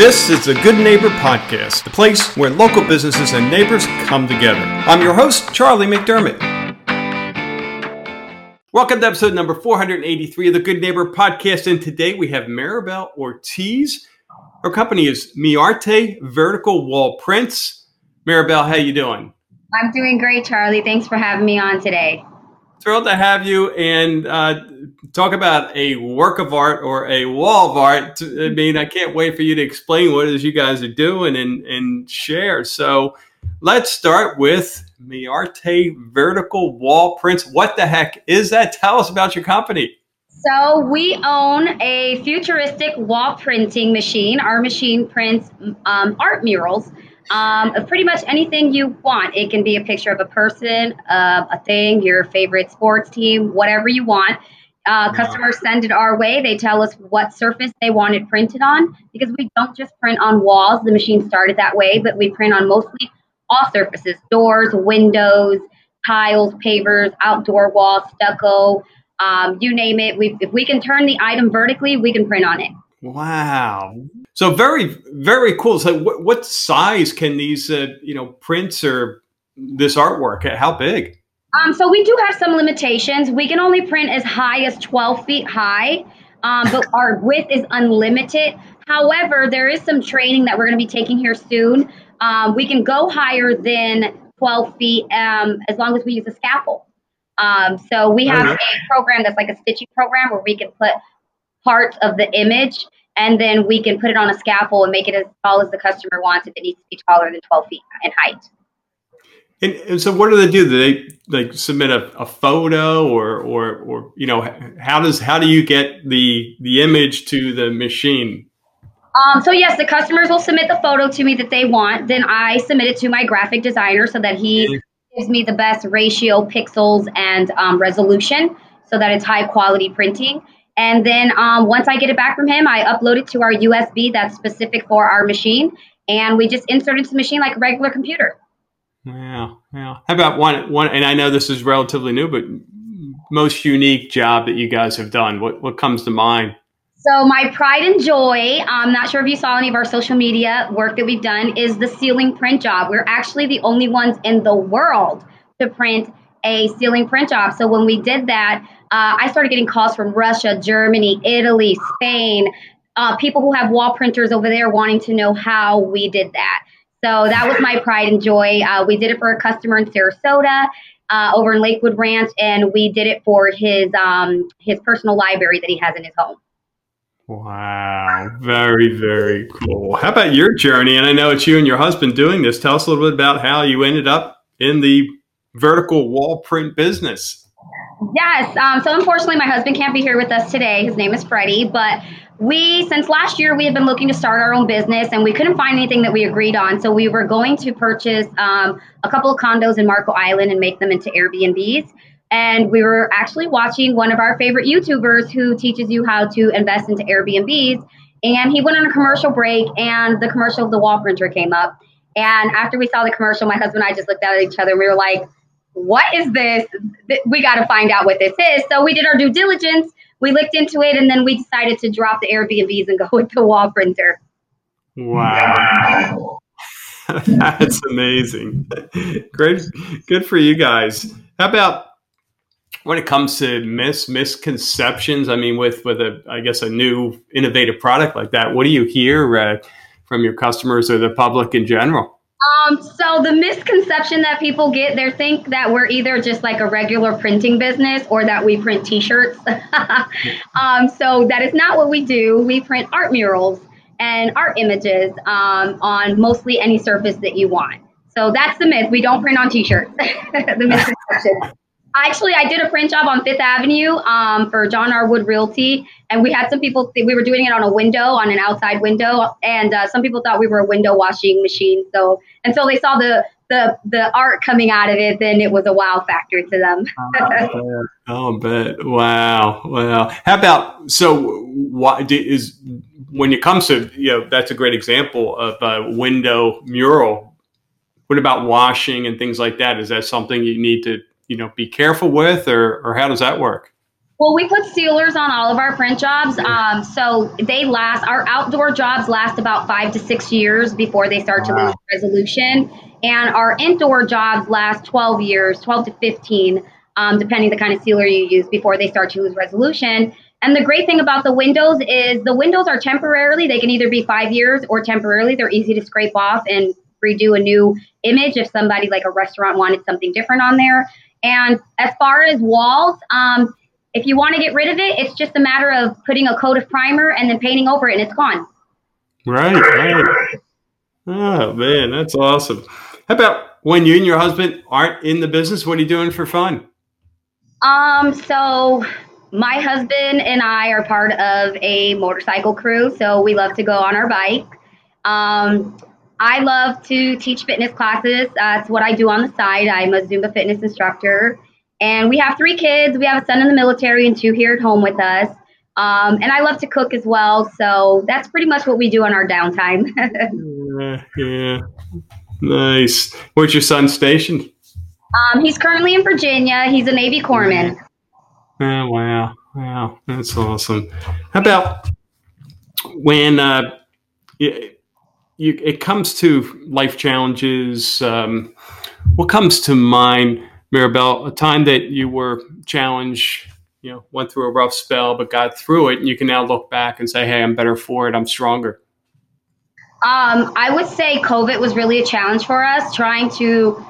This is the Good Neighbor Podcast, the place where local businesses and neighbors come together. I'm your host, Charlie McDermott. Welcome to episode number 483 of the Good Neighbor Podcast. And today we have Maribel Ortiz. Her company is Miarte Vertical Wall Prints. Maribel, how you doing? I'm doing great, Charlie. Thanks for having me on today. Thrilled to have you and uh, talk about a work of art or a wall of art. I mean, I can't wait for you to explain what it is you guys are doing and, and share. So let's start with Miarte Vertical Wall Prints. What the heck is that? Tell us about your company. So we own a futuristic wall printing machine. Our machine prints um, art murals um, pretty much anything you want. It can be a picture of a person, uh, a thing, your favorite sports team, whatever you want. Uh, customers send it our way. They tell us what surface they want it printed on because we don't just print on walls. The machine started that way, but we print on mostly all surfaces doors, windows, tiles, pavers, outdoor walls, stucco, um, you name it. We, if we can turn the item vertically, we can print on it. Wow. So very, very cool. So what, what size can these, uh, you know, prints or this artwork? How big? Um, so we do have some limitations. We can only print as high as 12 feet high, um, but our width is unlimited. However, there is some training that we're going to be taking here soon. Um, we can go higher than 12 feet um, as long as we use a scaffold. Um, so we have okay. a program that's like a stitching program where we can put parts of the image and then we can put it on a scaffold and make it as tall as the customer wants if it needs to be taller than 12 feet in height. And, and so what do they do? Do they like submit a, a photo or, or, or, you know, how does, how do you get the, the image to the machine? Um, so yes, the customers will submit the photo to me that they want. Then I submit it to my graphic designer so that he gives me the best ratio, pixels, and um, resolution so that it's high quality printing. And then um, once I get it back from him, I upload it to our USB that's specific for our machine, and we just insert it into the machine like a regular computer. Wow, wow. How about one one? And I know this is relatively new, but most unique job that you guys have done. What what comes to mind? So my pride and joy, I'm not sure if you saw any of our social media work that we've done, is the ceiling print job. We're actually the only ones in the world to print a ceiling print job. So when we did that, uh, I started getting calls from Russia, Germany, Italy, Spain, uh, people who have wall printers over there wanting to know how we did that. So that was my pride and joy. Uh, we did it for a customer in Sarasota, uh, over in Lakewood Ranch, and we did it for his um, his personal library that he has in his home. Wow, very very cool. How about your journey? And I know it's you and your husband doing this. Tell us a little bit about how you ended up in the vertical wall print business. Yes. Um, so unfortunately, my husband can't be here with us today. His name is Freddie. But we, since last year, we have been looking to start our own business and we couldn't find anything that we agreed on. So we were going to purchase um, a couple of condos in Marco Island and make them into Airbnbs. And we were actually watching one of our favorite YouTubers who teaches you how to invest into Airbnbs. And he went on a commercial break and the commercial of the wall printer came up. And after we saw the commercial, my husband and I just looked at each other and we were like, what is this? We got to find out what this is. So we did our due diligence. We looked into it, and then we decided to drop the Airbnbs and go with the wall printer. Wow. That's amazing. Great. Good for you guys. How about when it comes to mis misconceptions? I mean, with with a I guess a new innovative product like that, what do you hear uh, from your customers or the public in general? Um, so the misconception that people get, they think that we're either just like a regular printing business or that we print T-shirts. um, so that is not what we do. We print art murals and art images um, on mostly any surface that you want. So that's the myth. We don't print on T-shirts. the misconception. Actually, I did a print job on Fifth Avenue um, for John R. Wood Realty, and we had some people. Th- we were doing it on a window, on an outside window, and uh, some people thought we were a window washing machine. So until they saw the the the art coming out of it, then it was a wow factor to them. oh, bet! Wow, wow. How about so? What is when it comes to you know that's a great example of a window mural. What about washing and things like that? Is that something you need to you know be careful with, or or how does that work? Well, we put sealers on all of our print jobs. Um, so they last, our outdoor jobs last about five to six years before they start wow. to lose resolution. And our indoor jobs last 12 years, 12 to 15, um, depending the kind of sealer you use before they start to lose resolution. And the great thing about the windows is the windows are temporarily, they can either be five years or temporarily. They're easy to scrape off and redo a new image if somebody like a restaurant wanted something different on there. And as far as walls, um, if you want to get rid of it, it's just a matter of putting a coat of primer and then painting over it and it's gone. Right, right. Oh man, that's awesome. How about when you and your husband aren't in the business? What are you doing for fun? Um, so my husband and I are part of a motorcycle crew, so we love to go on our bike. Um, I love to teach fitness classes. That's what I do on the side. I'm a Zumba fitness instructor. And we have three kids. We have a son in the military and two here at home with us. Um, and I love to cook as well. So that's pretty much what we do on our downtime. yeah, yeah. Nice. Where's your son stationed? Um, he's currently in Virginia. He's a Navy corpsman. Oh, wow. Wow. That's awesome. How about when uh, you, it comes to life challenges? Um, what comes to mind Maribel, a time that you were challenged, you know, went through a rough spell, but got through it, and you can now look back and say, hey, I'm better for it. I'm stronger. Um, I would say COVID was really a challenge for us. Trying to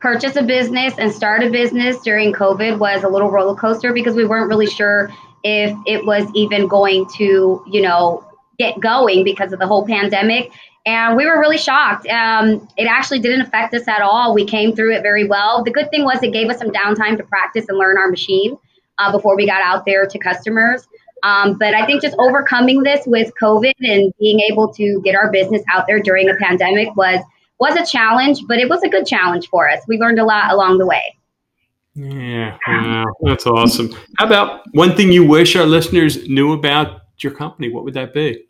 purchase a business and start a business during COVID was a little roller coaster because we weren't really sure if it was even going to, you know, get going because of the whole pandemic and we were really shocked. Um, it actually didn't affect us at all. We came through it very well. The good thing was it gave us some downtime to practice and learn our machine uh, before we got out there to customers. Um, but I think just overcoming this with COVID and being able to get our business out there during a pandemic was was a challenge, but it was a good challenge for us. We learned a lot along the way. Yeah, that's awesome. How about one thing you wish our listeners knew about your company? What would that be?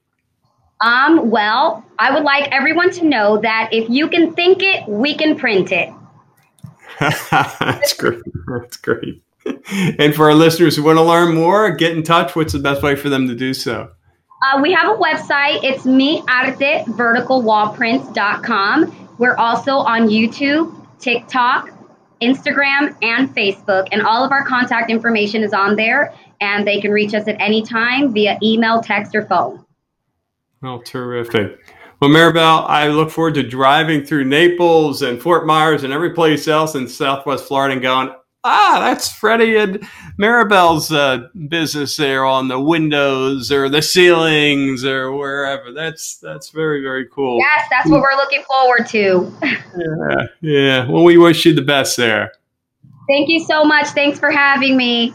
Um, well, I would like everyone to know that if you can think it, we can print it. That's great. That's great. And for our listeners who want to learn more, get in touch. What's the best way for them to do so? Uh, we have a website. It's miarteverticalwallprints.com. We're also on YouTube, TikTok, Instagram, and Facebook. And all of our contact information is on there. And they can reach us at any time via email, text, or phone. Well, terrific. Well, Maribel, I look forward to driving through Naples and Fort Myers and every place else in Southwest Florida and going, ah, that's Freddie and Maribel's uh, business there on the windows or the ceilings or wherever. That's that's very very cool. Yes, that's what we're looking forward to. yeah, yeah. Well, we wish you the best there. Thank you so much. Thanks for having me.